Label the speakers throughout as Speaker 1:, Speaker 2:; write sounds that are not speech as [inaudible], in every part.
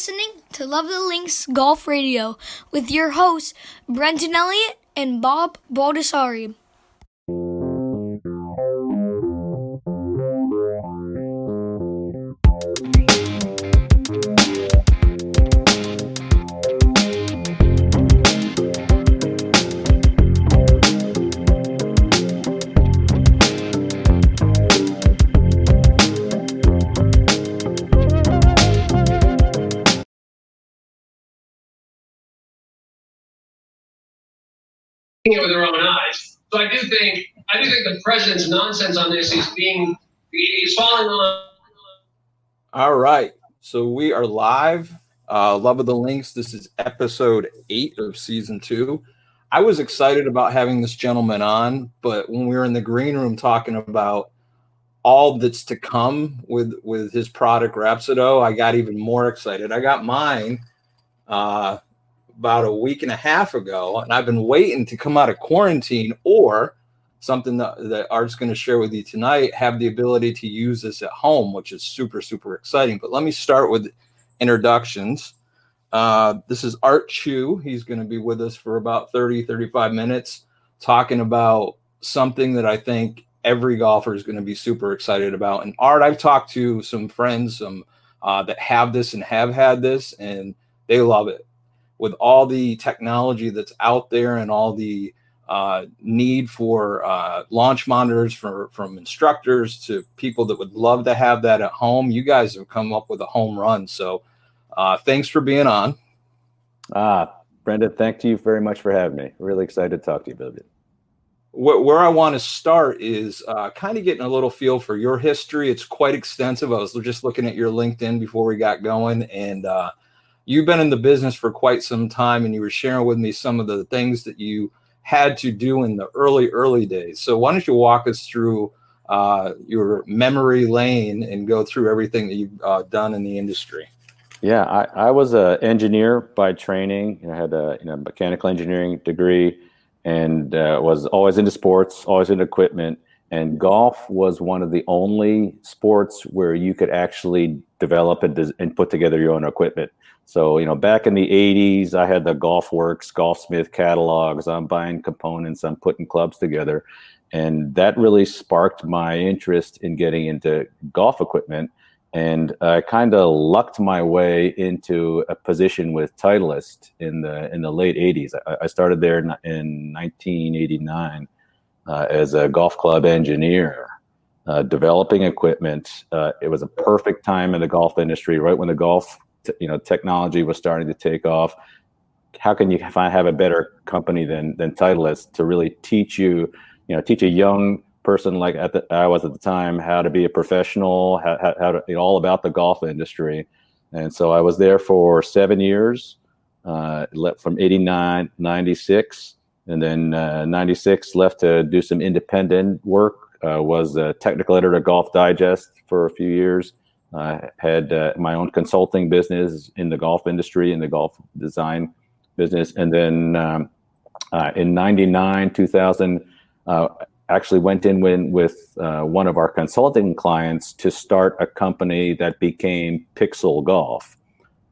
Speaker 1: listening to Love the Links Golf Radio with your hosts, Brenton Elliott and Bob Baldessari.
Speaker 2: I do think the president's nonsense on this is being he's falling on.
Speaker 3: All right, so we are live. Uh, Love of the Links. This is episode eight of season two. I was excited about having this gentleman on, but when we were in the green room talking about all that's to come with with his product Rapsodo, I got even more excited. I got mine. Uh, about a week and a half ago, and I've been waiting to come out of quarantine or something that, that Art's going to share with you tonight, have the ability to use this at home, which is super, super exciting. But let me start with introductions. Uh, this is Art Chou. He's going to be with us for about 30, 35 minutes talking about something that I think every golfer is going to be super excited about. And Art, I've talked to some friends some, uh, that have this and have had this, and they love it with all the technology that's out there and all the uh, need for uh, launch monitors for, from instructors to people that would love to have that at home. You guys have come up with a home run. So uh, thanks for being on.
Speaker 4: Ah, Brendan, thank you very much for having me. Really excited to talk to you about it.
Speaker 3: Where, where I want to start is uh, kind of getting a little feel for your history. It's quite extensive. I was just looking at your LinkedIn before we got going, and uh, you've been in the business for quite some time and you were sharing with me some of the things that you had to do in the early early days. So why don't you walk us through uh, your memory lane and go through everything that you've uh, done in the industry?
Speaker 4: Yeah i, I was an engineer by training. I had a you know, mechanical engineering degree and uh, was always into sports always into equipment and golf was one of the only sports where you could actually develop and, and put together your own equipment so, you know, back in the 80s, I had the Golf Works, Golfsmith catalogs. I'm buying components, I'm putting clubs together. And that really sparked my interest in getting into golf equipment. And I kind of lucked my way into a position with Titleist in the in the late 80s. I, I started there in, in 1989 uh, as a golf club engineer. Uh, developing equipment. Uh, it was a perfect time in the golf industry, right when the golf t- you know technology was starting to take off how can you find have a better company than than Titleist to really teach you you know teach a young person like at the, I was at the time how to be a professional how, how, how to you know, all about the golf industry and so I was there for seven years uh, from 89 96 and then uh, 96 left to do some independent work uh, was a technical editor of Golf Digest for a few years I had uh, my own consulting business in the golf industry, in the golf design business. And then um, uh, in 99, 2000, uh, actually went in when, with one of our consulting clients to start a company that became Pixel Golf.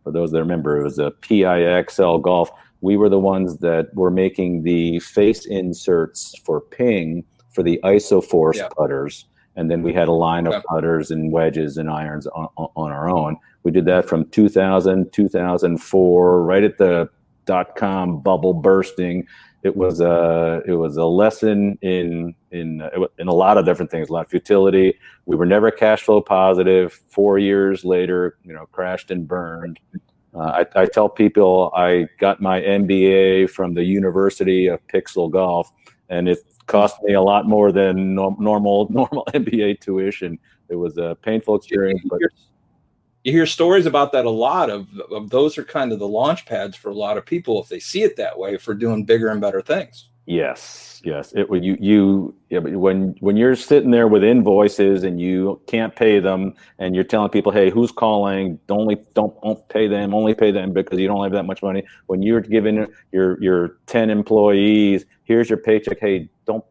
Speaker 4: For those that remember, it was a PIXL Golf. We were the ones that were making the face inserts for Ping for the Isoforce yeah. putters and then we had a line of putters and wedges and irons on, on, our own. We did that from 2000, 2004, right at the dot com bubble bursting. It was a it was a lesson in in in a lot of different things, a lot of futility. We were never cash flow positive. Four years later, you know, crashed and burned. Uh, I, I tell people I got my MBA from the University of Pixel Golf, and it cost me a lot more than no, normal [laughs] normal MBA tuition. It was a painful experience.
Speaker 3: You hear, you hear stories about that a lot. Of, of those are kind of the launch pads for a lot of people if they see it that way for doing bigger and better things.
Speaker 4: Yes, yes. It would you you yeah, when when you're sitting there with invoices and you can't pay them, and you're telling people, "Hey, who's calling? Don't only don't don't pay them. Only pay them because you don't have that much money." When you're giving your your ten employees, here's your paycheck. Hey, don't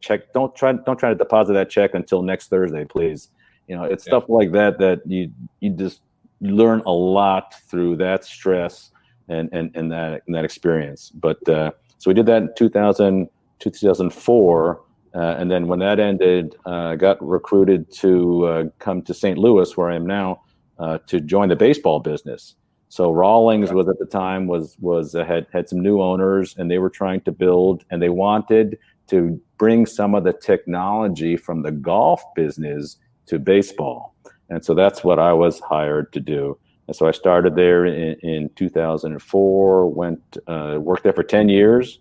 Speaker 4: check. Don't try don't try to deposit that check until next Thursday, please. You know, it's yeah. stuff like that that you you just learn a lot through that stress and and, and that and that experience. But uh, so we did that in 2000, 2004. Uh, and then when that ended, I uh, got recruited to uh, come to St. Louis, where I am now, uh, to join the baseball business. So Rawlings was at the time was was had had some new owners, and they were trying to build, and they wanted to bring some of the technology from the golf business to baseball. And so that's what I was hired to do. And so I started there in, in 2004, went, uh, worked there for 10 years.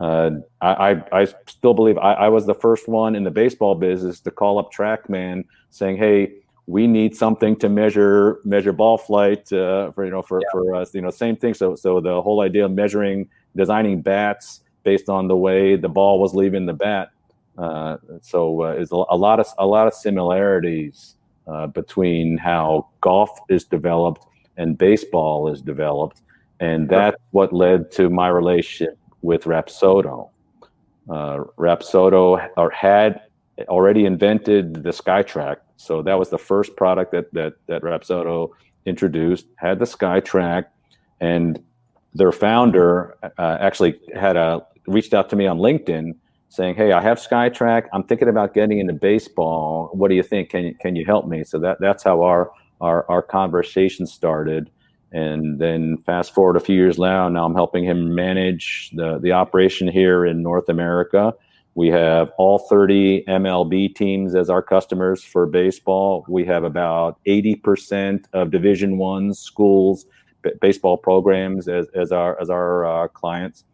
Speaker 4: Uh, I, I, I, still believe I, I, was the first one in the baseball business to call up TrackMan saying, Hey, we need something to measure, measure ball flight, uh, for, you know, for, yeah. for us, you know, same thing. So, so the whole idea of measuring, designing bats based on the way the ball was leaving the bat. Uh, so uh, it's a, a, lot of, a lot of similarities uh, between how golf is developed and baseball is developed. And that's what led to my relationship with Rapsodo. Uh, Rapsodo or had already invented the SkyTrak. So that was the first product that, that, that Rapsodo introduced, had the SkyTrak. And their founder uh, actually had a reached out to me on LinkedIn saying, "Hey, I have SkyTrak. I'm thinking about getting into baseball. What do you think? Can you can you help me?" So that that's how our our our conversation started. And then fast forward a few years now, now I'm helping him manage the the operation here in North America. We have all 30 MLB teams as our customers for baseball. We have about 80% of Division One schools b- baseball programs as, as our as our uh, clients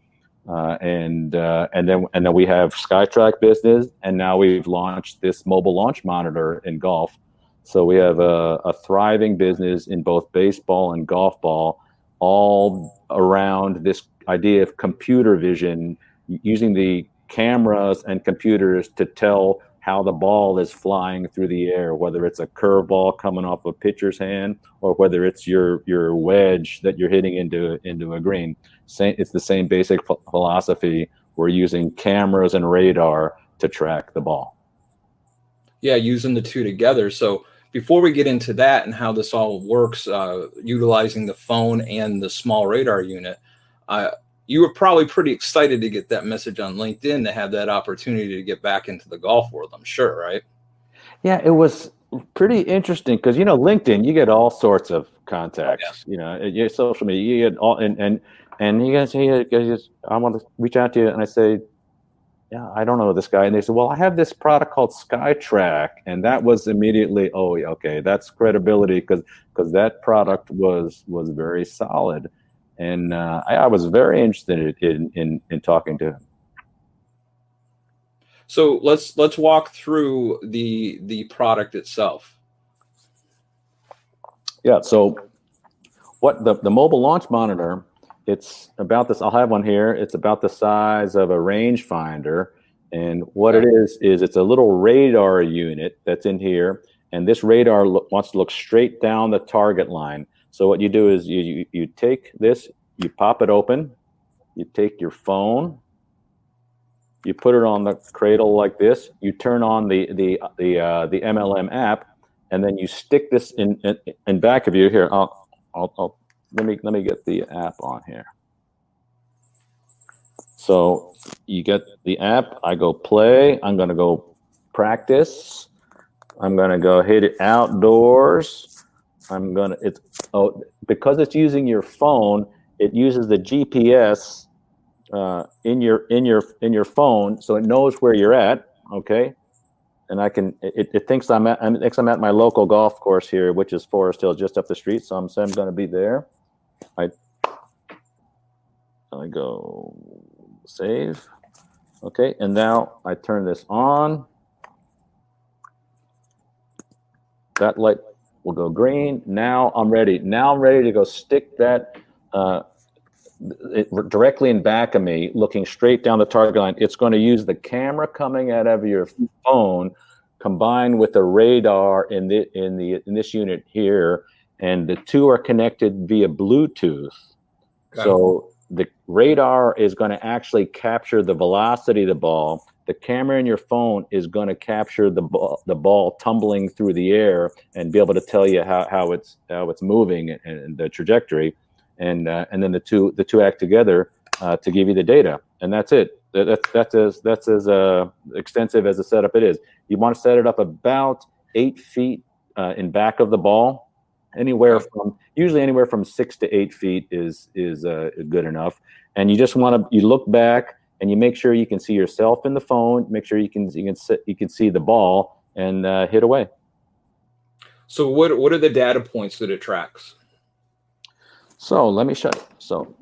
Speaker 4: uh, and uh, and then and then we have SkyTrak business, and now we've launched this mobile launch monitor in golf. So we have a, a thriving business in both baseball and golf ball, all around this idea of computer vision, using the cameras and computers to tell how the ball is flying through the air, whether it's a curveball coming off a pitcher's hand or whether it's your your wedge that you're hitting into into a green. Same, it's the same basic philosophy. We're using cameras and radar to track the ball.
Speaker 3: Yeah, using the two together. So before we get into that and how this all works, uh, utilizing the phone and the small radar unit, uh, you were probably pretty excited to get that message on LinkedIn to have that opportunity to get back into the golf world. I'm sure, right?
Speaker 4: Yeah, it was pretty interesting because you know LinkedIn, you get all sorts of contacts. Oh, yeah. You know, your social media, you get all and and and you guys, hey, guys, I want to reach out to you, and I say, yeah, I don't know this guy, and they said, well, I have this product called SkyTrak, and that was immediately, oh, okay, that's credibility because because that product was was very solid and uh, I, I, was very interested in, in in talking to him.
Speaker 3: So let's let's walk through the the product itself.
Speaker 4: Yeah. So what the the mobile launch monitor? It's about this. I'll have one here. It's about the size of a rangefinder, and what it is is it's a little radar unit that's in here, and this radar lo- wants to look straight down the target line. So what you do is you, you, you take this, you pop it open, you take your phone, you put it on the cradle like this, you turn on the the the uh, the MLM app, and then you stick this in, in in back of you. Here, I'll, I'll, I'll let me let me get the app on here. So you get the app. I go play. I'm gonna go practice. I'm gonna go hit it outdoors. I'm gonna it's oh because it's using your phone, it uses the GPS uh, in your in your in your phone, so it knows where you're at. Okay, and I can it, it thinks I'm at it thinks I'm at my local golf course here, which is Forest Hill, just up the street. So I'm so I'm going to be there. I I go save. Okay, and now I turn this on. That light will go green. Now I'm ready. Now I'm ready to go stick that uh, it, directly in back of me, looking straight down the target line. It's going to use the camera coming out of your phone, combined with the radar in the in the in this unit here, and the two are connected via Bluetooth. Got so it. the radar is going to actually capture the velocity of the ball. the camera in your phone is going to capture the ball, the ball tumbling through the air and be able to tell you how, how it's how it's moving and, and the trajectory, and uh, and then the two the two act together uh, to give you the data, and that's it. That, that's that's as that's as uh, extensive as the setup it is. You want to set it up about eight feet uh, in back of the ball, anywhere from usually anywhere from six to eight feet is is uh, good enough. And you just want to you look back and you make sure you can see yourself in the phone. Make sure you can you can sit, you can see the ball and uh, hit away.
Speaker 3: So what what are the data points that it tracks?
Speaker 4: So let me show. You. So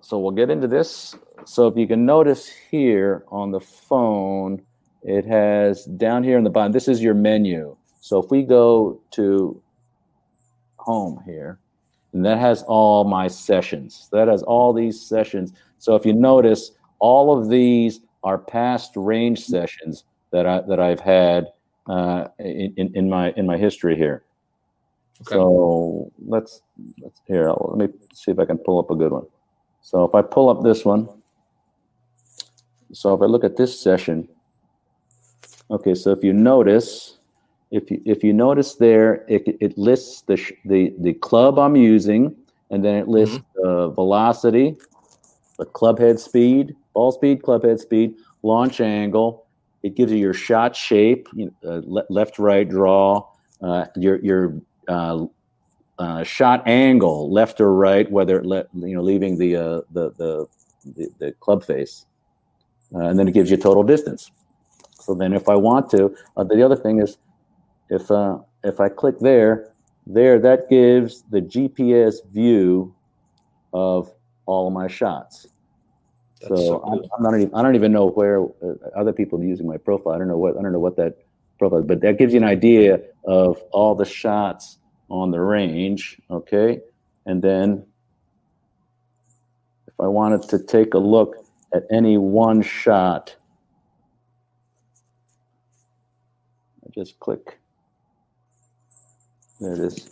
Speaker 4: so we'll get into this. So if you can notice here on the phone, it has down here in the bottom. This is your menu. So if we go to home here, and that has all my sessions. That has all these sessions. So if you notice, all of these are past range sessions that I that I've had uh, in, in my in my history here. Okay. So let's let's here. Let me see if I can pull up a good one. So if I pull up this one, so if I look at this session, okay. So if you notice, if you if you notice there, it, it lists the the the club I'm using, and then it lists mm-hmm. the velocity, the club head speed, ball speed, club head speed, launch angle. It gives you your shot shape, you know, uh, le- left, right, draw, uh, your your uh, uh, shot angle, left or right, whether le- you know leaving the, uh, the, the the the club face, uh, and then it gives you total distance. So then, if I want to, the other thing is if uh, if I click there, there that gives the GPS view of all of my shots. so, so cool. I'm, not even, I don't even know where uh, other people are using my profile. I don't know what I don't know what that profile, is, but that gives you an idea of all the shots on the range. Okay, and then if I wanted to take a look at any one shot, I just click there it is.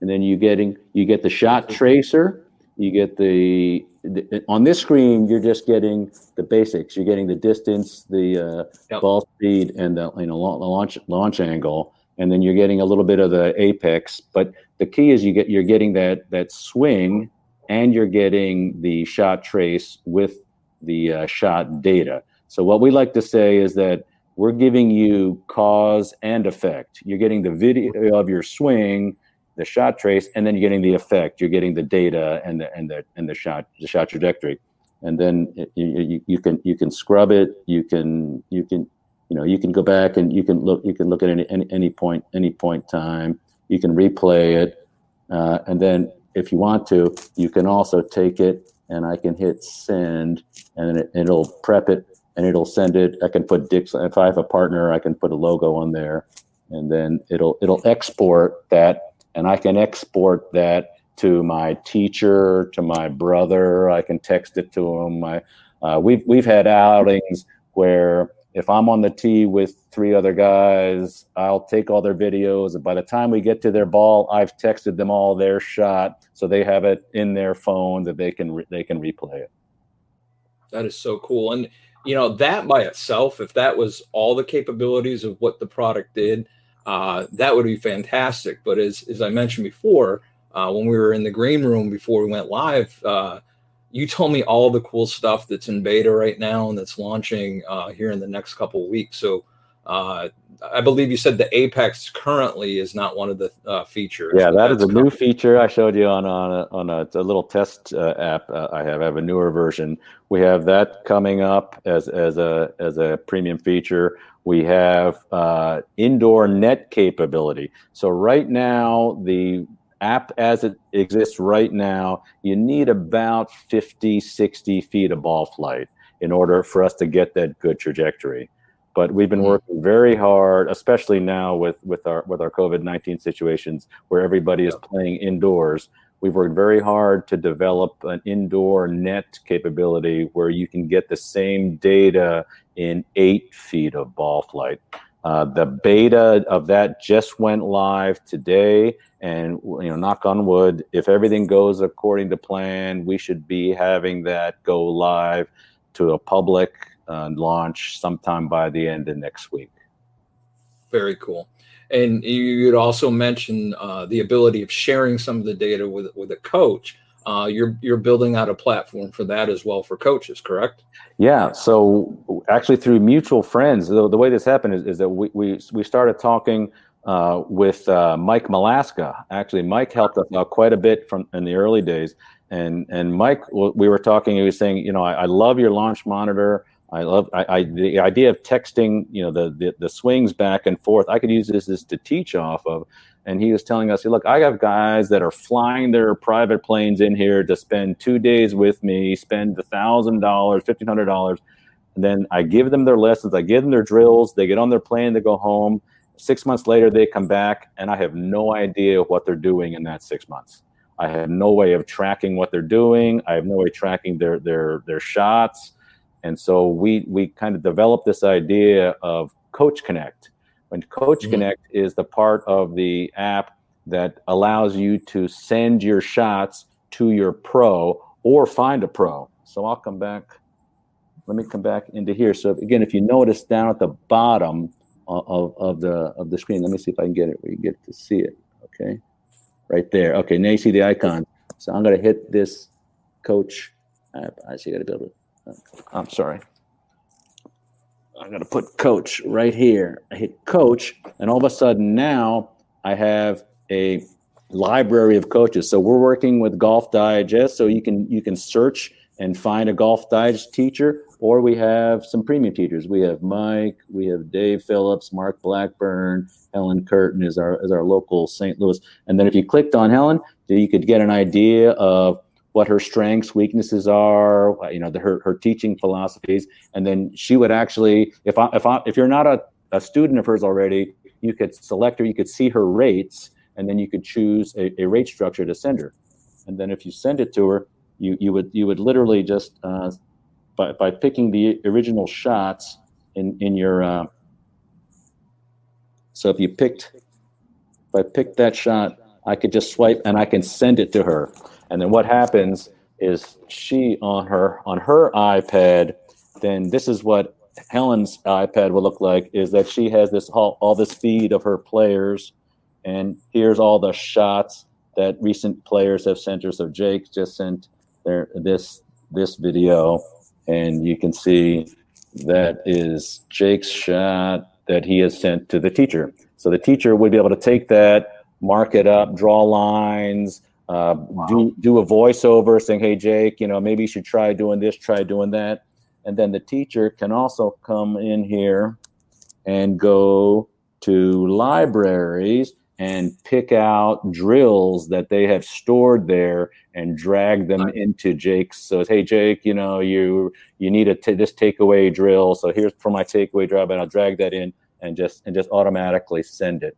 Speaker 4: And then you getting you get the shot tracer. You get the, the on this screen. You're just getting the basics. You're getting the distance, the uh, yep. ball speed, and the you know launch launch angle. And then you're getting a little bit of the apex. But the key is you get you're getting that that swing, and you're getting the shot trace with the uh, shot data. So what we like to say is that we're giving you cause and effect. You're getting the video of your swing, the shot trace, and then you're getting the effect. You're getting the data and the and the and the shot the shot trajectory, and then you, you, can you can scrub it. You can you can you know you can go back and you can look you can look at any any, any point any point time. You can replay it, uh, and then if you want to, you can also take it and I can hit send, and it, it'll prep it and it'll send it. I can put Dick's. If I have a partner, I can put a logo on there, and then it'll it'll export that, and I can export that to my teacher, to my brother. I can text it to him. My uh, we've we've had outings where if I'm on the tee with three other guys, I'll take all their videos, and by the time we get to their ball, I've texted them all their shot, so they have it in their phone that they can re- they can replay it.
Speaker 3: That is so cool, and you know that by itself if that was all the capabilities of what the product did uh, that would be fantastic. But as, as i mentioned before uh, when we were in the green room before we went live uh, you told me all the cool stuff that's in beta right now and that's launching uh, here in the next couple of weeks. So uh, I believe you said the Apex currently is not one of the uh, features.
Speaker 4: Yeah, that is a new feature I showed you on on a, on a, a little test uh, app. Uh, I have I have a newer version. We have that coming up as as a as a premium feature. We have uh, indoor net capability. So right now, the app as it exists right now, you need about 50, 60 feet of ball flight in order for us to get that good trajectory but we've been mm-hmm. working very hard especially now with with our with our covid-19 situations where everybody is playing indoors. We've worked very hard to develop an indoor net capability where you can get the same data in eight feet of ball flight. Uh, the beta of that just went live today and you know knock on wood if everything goes according to plan we should be having that go live to a public uh, launch sometime by the end of next week.
Speaker 3: Very cool. And you'd also mention uh, the ability of sharing some of the data with with a coach. Uh, you're you're building out a platform for that as well for coaches, correct?
Speaker 4: Yeah. So actually, through mutual friends, the, the way this happened is, is that we, we we started talking uh, with uh, Mike Malaska. Actually, Mike helped us out quite a bit from in the early days. And and Mike, we were talking. He was saying, you know, I, I love your launch monitor. I love I, I, the idea of texting, you know, the, the, the swings back and forth. I could use this as to teach off of. And he was telling us, look, I have guys that are flying their private planes in here to spend two days with me, spend a thousand dollars, fifteen hundred dollars, and then I give them their lessons, I give them their drills, they get on their plane, they go home. Six months later, they come back, and I have no idea what they're doing in that six months. I have no way of tracking what they're doing. I have no way tracking their their their shots. And so we we kind of developed this idea of Coach Connect. When Coach mm-hmm. Connect is the part of the app that allows you to send your shots to your pro or find a pro. So I'll come back. Let me come back into here. So again, if you notice down at the bottom of, of the of the screen, let me see if I can get it where you get to see it. Okay, right there. Okay, now you see the icon. So I'm gonna hit this coach. I, I see. I gotta build it. I'm sorry. I'm going to put coach right here. I hit coach, and all of a sudden now I have a library of coaches. So we're working with Golf Digest, so you can you can search and find a Golf Digest teacher, or we have some premium teachers. We have Mike, we have Dave Phillips, Mark Blackburn, Helen Curtin is our is our local St. Louis. And then if you clicked on Helen, you could get an idea of what her strengths, weaknesses are, you know, the, her, her teaching philosophies. And then she would actually, if I, if I, if you're not a, a student of hers already, you could select her, you could see her rates, and then you could choose a, a rate structure to send her. And then if you send it to her, you, you would, you would literally just, uh, by, by picking the original shots in, in your, uh, so if you picked, if I picked that shot, I could just swipe and I can send it to her. And then what happens is she on her on her iPad, then this is what Helen's iPad will look like is that she has this all, all this feed of her players, and here's all the shots that recent players have sent her. So Jake just sent their this this video, and you can see that is Jake's shot that he has sent to the teacher. So the teacher would be able to take that, mark it up, draw lines, uh, wow. do do a voiceover saying, "Hey Jake, you know maybe you should try doing this, try doing that," and then the teacher can also come in here and go to libraries and pick out drills that they have stored there and drag them into Jake's. So, hey Jake, you know you you need a t- this takeaway drill. So here's for my takeaway drill, and I'll drag that in and just and just automatically send it.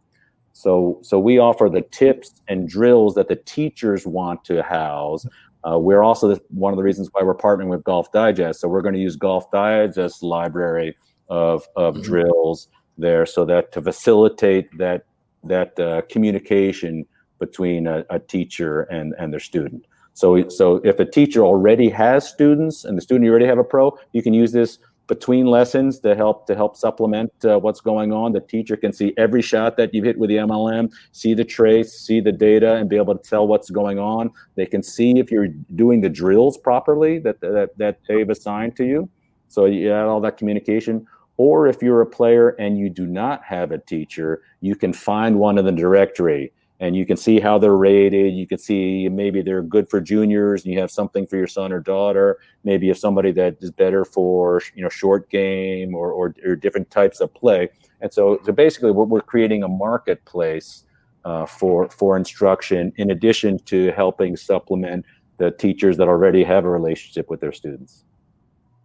Speaker 4: So, so we offer the tips and drills that the teachers want to house. Uh, we're also one of the reasons why we're partnering with Golf Digest. So we're going to use Golf Digest library of of mm-hmm. drills there, so that to facilitate that that uh, communication between a, a, teacher and and their student. So so if a teacher already has students and the student already have a pro, you can use this between lessons to help to help supplement uh, what's going on. The teacher can see every shot that you've hit with the MLM, see the trace, see the data, and be able to tell what's going on. They can see if you're doing the drills properly that that, that they've assigned to you. So you have all that communication. Or if you're a player and you do not have a teacher, you can find one in the directory and you can see how they're rated. You can see maybe they're good for juniors, and you have something for your son or daughter. Maybe have somebody that is better for you know short game or or, or different types of play. And so, so basically, we're, we're creating a marketplace uh, for for instruction, in addition to helping supplement the teachers that already have a relationship with their students.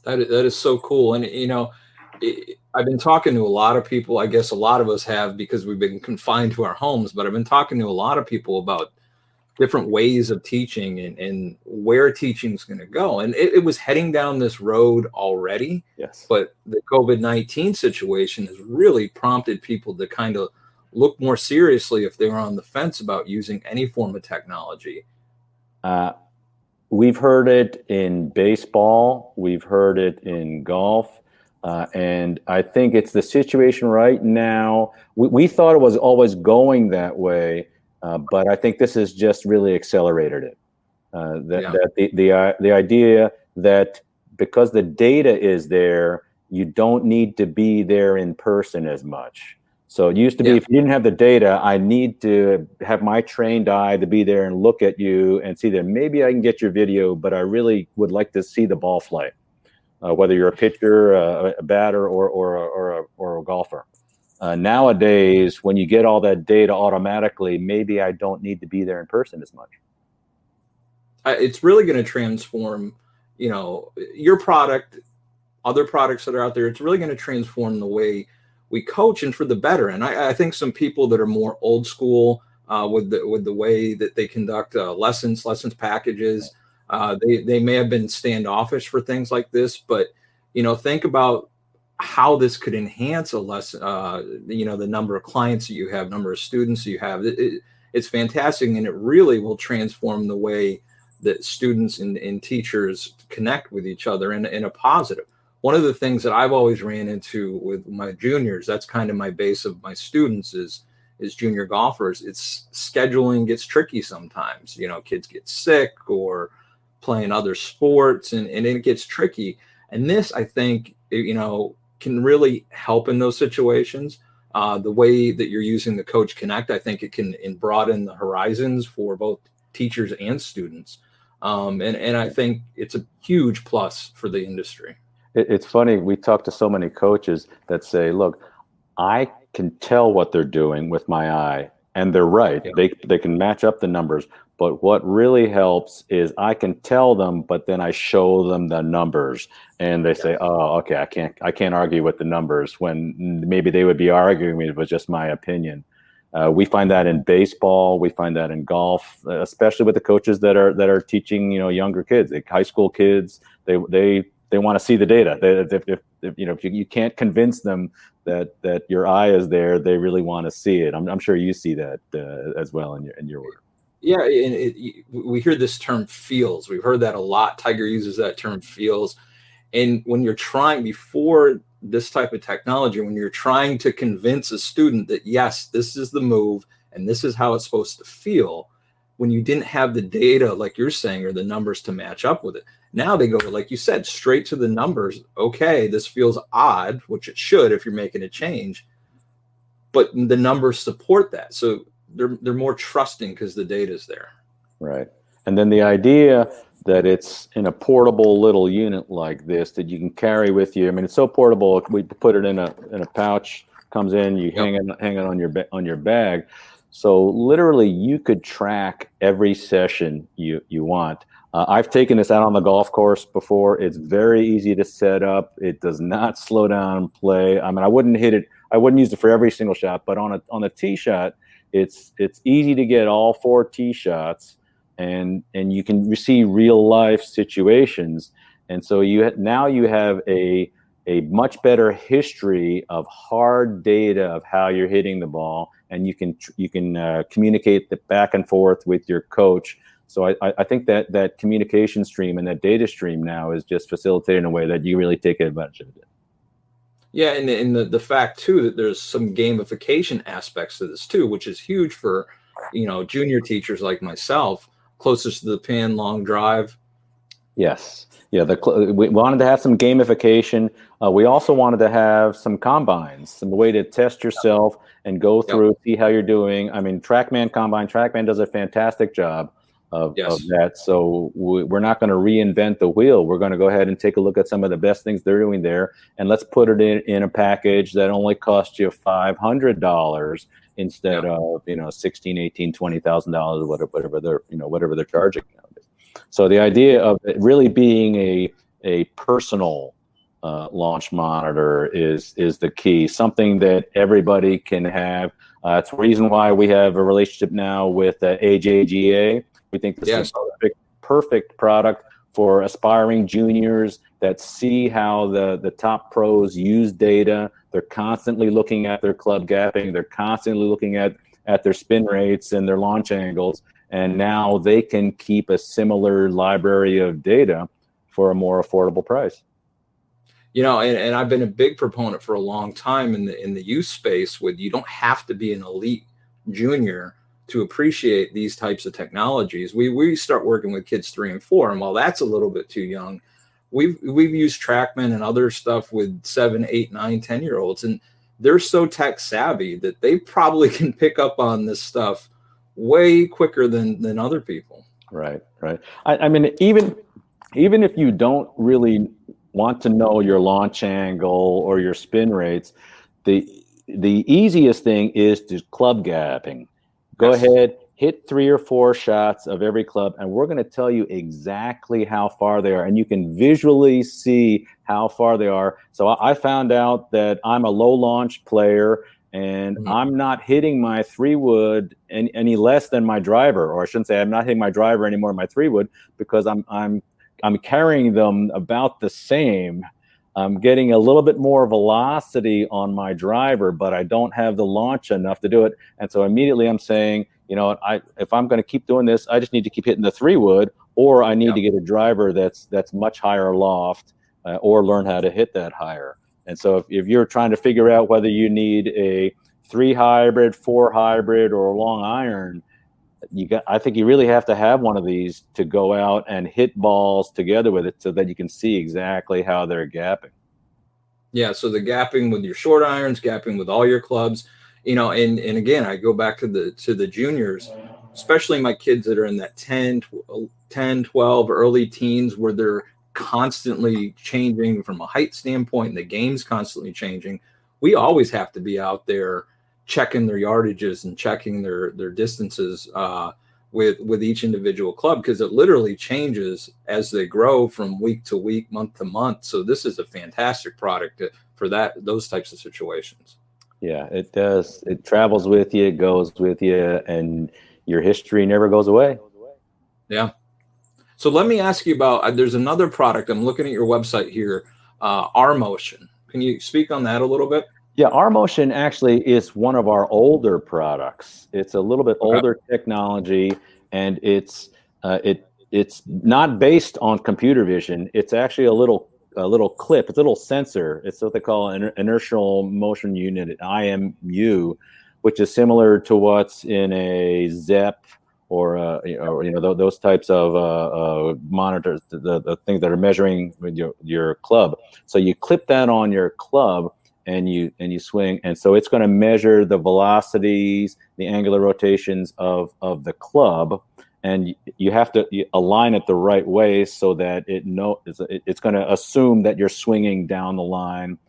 Speaker 3: That is, that is so cool, and you know I've been talking to a lot of people. I guess a lot of us have because we've been confined to our homes, but I've been talking to a lot of people about different ways of teaching and, and where teaching is going to go. And it, it, was heading down this road already.
Speaker 4: Yes.
Speaker 3: But the COVID 19 situation has really prompted people to kind of look more seriously if they were on the fence about using any form of technology.
Speaker 4: Uh, we've heard it in baseball, we've heard it in golf Uh, and I think it's the situation right now. We, we thought it was always going that way, uh, but I think this has just really accelerated it. Uh, that, yeah. that the the, uh, the idea that because the data is there, you don't need to be there in person as much. So it used to be yeah. if you didn't have the data, I need to have my trained eye to be there and look at you and see that maybe I can get your video, but I really would like to see the ball flight uh, whether you're a pitcher, uh, a batter, or or or a, or a golfer. Uh, nowadays, when you get all that data automatically, maybe I don't need to be there in person as much.
Speaker 3: It's really going to transform, you know, your product, other products that are out there. It's really going to transform the way we coach, and for the better. And I, I think some people that are more old school uh, with the with the way that they conduct uh, lessons, lessons packages. Uh, they they may have been standoffish for things like this, but you know, think about how this could enhance a lesson. Uh, you know, the number of clients that you have, number of students you have. It, it, it's fantastic, and it really will transform the way that students and, and teachers connect with each other in, in a positive. One of the things that I've always ran into with my juniors, that's kind of my base of my students is is junior golfers. It's scheduling gets tricky sometimes. You know, kids get sick or playing other sports and, and it gets tricky. And this, I think, you know, can really help in those situations. Uh, the way that you're using the Coach Connect, I think it can broaden the horizons for both teachers and students. Um, and, and I think it's a huge plus for the industry.
Speaker 4: It's funny. We talk to so many coaches that say, look, I can tell what they're doing with my eye and they're right. Yeah. They they can match up the numbers, but what really helps is I can tell them, but then I show them the numbers, and they say, "Oh, okay, I can't, I can't argue with the numbers." When maybe they would be arguing it was just my opinion. Uh, we find that in baseball, we find that in golf, especially with the coaches that are that are teaching, you know, younger kids, like high school kids. They they they want to see the data. They, if, if, if, you know if you, you can't convince them that that your eye is there, they really want to see it. I'm, I'm sure you see that uh, as well in your in your work.
Speaker 3: Yeah, and it, we hear this term feels. We've heard that a lot. Tiger uses that term feels. And when you're trying before this type of technology, when you're trying to convince a student that yes, this is the move and this is how it's supposed to feel, when you didn't have the data, like you're saying, or the numbers to match up with it, now they go, like you said, straight to the numbers. Okay, this feels odd, which it should if you're making a change, but the numbers support that. So they're they're more trusting because the data is there.
Speaker 4: Right. And then the idea that it's in a portable little unit like this that you can carry with you. I mean, it's so portable. We put it in a in a pouch, comes in, you yep. hang it hang it on your on your bag. So literally, you could track every session you you want. Uh, I've taken this out on the golf course before. It's very easy to set up. It does not slow down play. I mean, I wouldn't hit it. I wouldn't use it for every single shot, but on a on a tee shot, it's it's easy to get all four tee shots, and and you can see real life situations. And so you now you have a a much better history of hard data of how you're hitting the ball, and you can you can uh, communicate the back and forth with your coach. So I, I think that that communication stream and that data stream now is just facilitated in a way that you really take advantage of it.
Speaker 3: Yeah, and, and the, the fact too that there's some gamification aspects to this too, which is huge for you know junior teachers like myself, closest to the pin, long drive.
Speaker 4: Yes, yeah. The we wanted to have some gamification. Uh, we also wanted to have some combines, some way to test yourself and go through, yep. see how you're doing. I mean, TrackMan Combine, TrackMan does a fantastic job of, yes. of that. So we, are not going to reinvent the wheel. We're going to go ahead and take a look at some of the best things they're doing there, and let's put it in, in a package that only costs you five hundred dollars instead yeah. of you know sixteen, eighteen, twenty thousand dollars, whatever, whatever they're you know whatever they're charging nowadays. So the idea of it really being a a personal uh, launch monitor is is the key. Something that everybody can have. Uh, it's the reason why we have a relationship now with uh, AJGA. We think this yes. is a perfect, perfect product for aspiring juniors that see how the, the top pros use data. They're constantly looking at their club gapping. They're constantly looking at, at their spin rates and their launch angles. And now they can keep a similar library of data for a more affordable price.
Speaker 3: you know, and, and I've been a big proponent for a long time in the in the youth space with you don't have to be an elite junior to appreciate these types of technologies. We we start working with kids three and four, and while that's a little bit too young, we've we've used TrackMan and other stuff with seven, eight, nine, ten year olds, and they're so tech savvy that they probably [laughs] can pick up on this stuff way quicker than than other people.
Speaker 4: Right, right. I, I mean, even even if you don't really want to know your launch angle or your spin rates, the the easiest thing is to club gapping. Go yes. ahead, hit three or four shots of every club, and we're going to tell you exactly how far they are, and you can visually see how far they are. So I found out that I'm a low launch player. And mm-hmm. I'm not hitting my three wood any, any less than my driver, or I shouldn't say I'm not hitting my driver anymore, my three wood, because I'm I'm I'm carrying them about the same. I'm getting a little bit more velocity on my driver, but I don't have the launch enough to do it. And so immediately I'm saying, you know, I if I'm going to keep doing this, I just need to keep hitting the three wood, or I need yep. to get a driver that's that's much higher loft, uh, or learn how to hit that higher. And so if, if you're trying to figure out whether you need a three hybrid, four hybrid, or a long iron, you got i think you really have to have one of these to go out and hit balls together with it so that you can see exactly how they're gapping.
Speaker 3: Yeah so the gapping with your short irons gapping with all your clubs you know and and again i go back to the to the juniors especially my kids that are in that 10 10 12 early teens where they're constantly changing from a height standpoint and the game's constantly changing. We always have to be out there checking their yardages and checking their their distances uh, with with each individual club because it literally changes as they grow from week to week, month to month. So this is a fantastic product for that those types of situations.
Speaker 4: Yeah, it does. It travels with you, it goes with you, and your history never goes away.
Speaker 3: Yeah. So let me ask you about. Uh, there's another product. I'm looking at your website here, uh, R Motion. Can you speak on that a little bit?
Speaker 4: Yeah, R Motion actually is one of our older products. It's a little bit okay. older technology, and it's uh, it it's not based on computer vision. It's actually a little a little clip. It's a little sensor. It's what they call an inertial motion unit, IMU, which is similar to what's in a Zepp or, uh, or you know th- those types of uh, uh, monitors, the, the things that are measuring your your club. So you clip that on your club and you and you swing. And so it's going to measure the velocities the angular rotations of of the club. And you have to align it the right way so that it know it's going to assume that you're swinging down the line.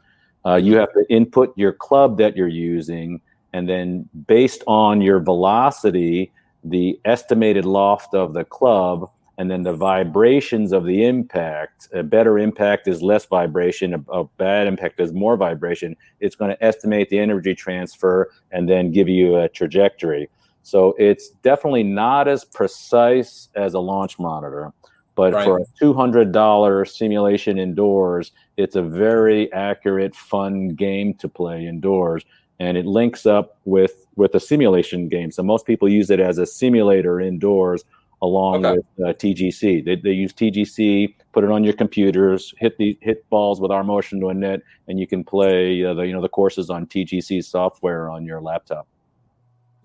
Speaker 4: Uh, you have to input your club that you're using. And then based on your velocity the estimated loft of the club and then the vibrations of the impact a better impact is less vibration a, a bad impact is more vibration. It's going to estimate the energy transfer and then give you a trajectory. So it's definitely not as precise as a launch monitor but right. for a $200 simulation indoors it's a very accurate fun game to play indoors. And it links up with with a simulation game. So most people use it as a simulator indoors along okay. with uh, TGC. They, they use TGC, put it on your computers, hit the hit balls with R Motion to a net, and you can play uh, the you know the courses on TGC software on your laptop.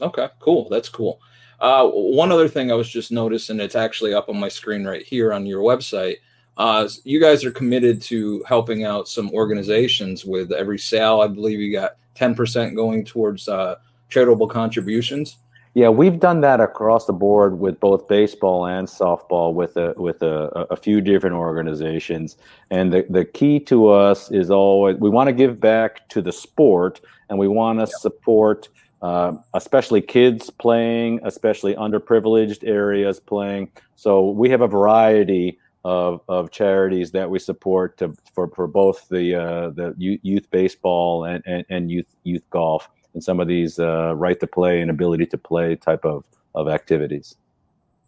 Speaker 3: Okay, cool. That's cool. Uh, one other thing I was just noticing, it's actually up on my screen right here on your website. Uh, you guys are committed to helping out some organizations with every sale. I believe you got 10% going towards uh, charitable contributions.
Speaker 4: Yeah, we've done that across the board with both baseball and softball with a with a, a few different organizations. And the, the key to us is always we want to give back to the sport and we want to support uh, especially kids playing, especially underprivileged areas playing. So we have a variety of, of charities that we support to, for, for both the uh, the youth baseball and, and, and youth youth golf in some of these uh, right to play and ability to play type of, of activities.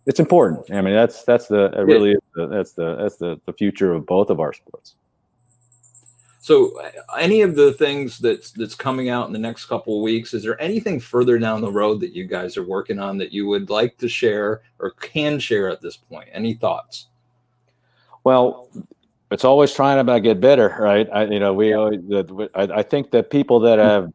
Speaker 4: It's important. I mean, that's that's the really the, that's the that's the, the future of both of our sports.
Speaker 3: So, any of the things that's that's coming out in the next couple of weeks, is there anything further down the road that you guys are working on that you would like to share or can share at this point? Any thoughts?
Speaker 4: Well, it's always trying to get better, right? I, you know, we, yeah. always, I, I think that people that have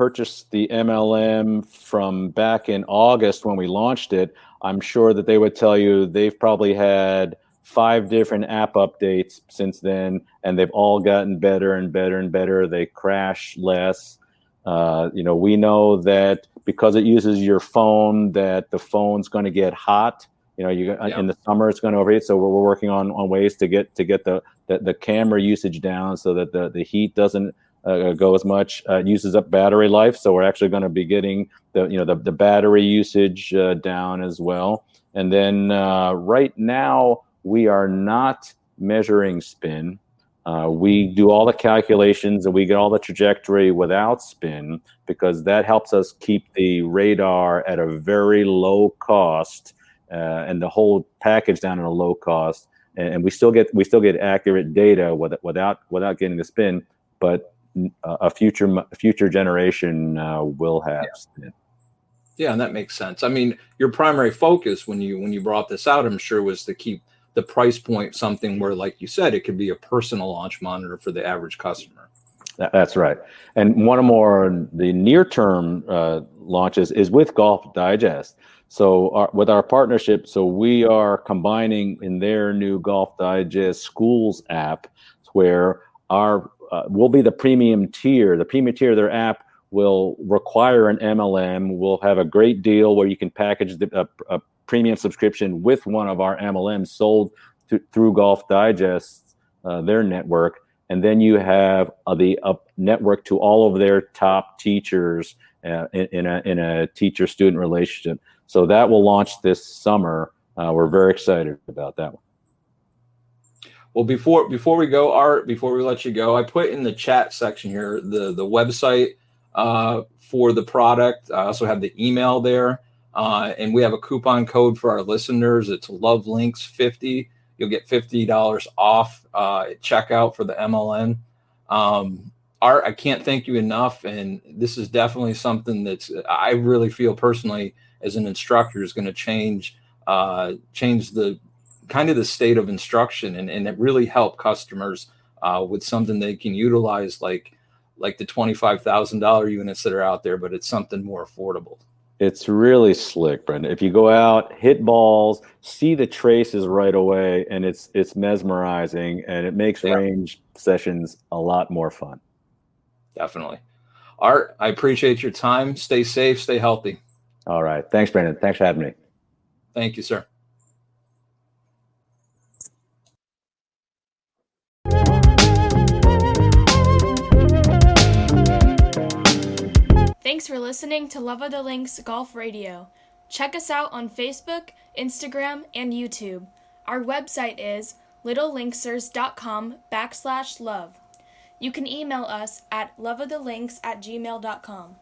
Speaker 4: purchased the MLM from back in August when we launched it, I'm sure that they would tell you they've probably had five different app updates since then, and they've all gotten better and better and better. They crash less. Uh, you know, we know that because it uses your phone, that the phone's going to get hot. You know, you yeah. in the summer it's going to overheat. So we're, we're working on, on ways to get to get the, the, the camera usage down so that the, the heat doesn't uh, go as much. Uh, uses up battery life, so we're actually going to be getting the you know the, the battery usage uh, down as well. And then uh, right now we are not measuring spin. Uh, we do all the calculations and we get all the trajectory without spin because that helps us keep the radar at a very low cost uh, and the whole package down at a low cost. And, we still get we still get accurate data with, without without getting the spin, but a future future generation uh, will have
Speaker 3: yeah. Yeah, and that makes sense. I mean, your primary focus when you when you brought this out, I'm sure, was to keep the price point something where, like you said, it could be a personal launch monitor for the average customer.
Speaker 4: That's right. And one of more the near term uh, launches is with Golf Digest. So our, with our partnership, so we are combining in their new Golf Digest Schools app, where our uh, will be the premium tier. The premium tier of their app will require an MLM. We'll have a great deal where you can package the, a, a premium subscription with one of our MLMs sold th- through Golf Digest, uh, their network. And then you have uh, the network to all of their top teachers uh, in, in, a, in a teacher student relationship. So that will launch this summer. Uh, we're very excited about that one.
Speaker 3: Well, before before we go, Art, before we let you go, I put in the chat section here the the website uh, for the product. I also have the email there. Uh, and we have a coupon code for our listeners. It's Love Links 50. You'll get $50 off uh, at checkout for the MLM. Um, Art, I can't thank you enough. And this is definitely something that's, I really feel personally as an instructor is going to change, uh, change the kind of the state of instruction and, and it really help customers uh, with something they can utilize like, like the $25,000 units that are out there, but it's something more affordable.
Speaker 4: It's really slick, Brendan. If you go out, hit balls, see the traces right away, and it's it's mesmerizing, and it makes yeah. range sessions a lot more fun.
Speaker 3: Definitely. Art, I appreciate your time. Stay safe, stay healthy.
Speaker 4: All right. Thanks, Brendan. Thanks for having me.
Speaker 3: Thank you, sir.
Speaker 1: Thanks for listening to Love of the Links Golf Radio. Check us out on Facebook, Instagram, and YouTube. Our website is littlelinksers.com backslash love. You can email us at loveofthelinks at gmail.com.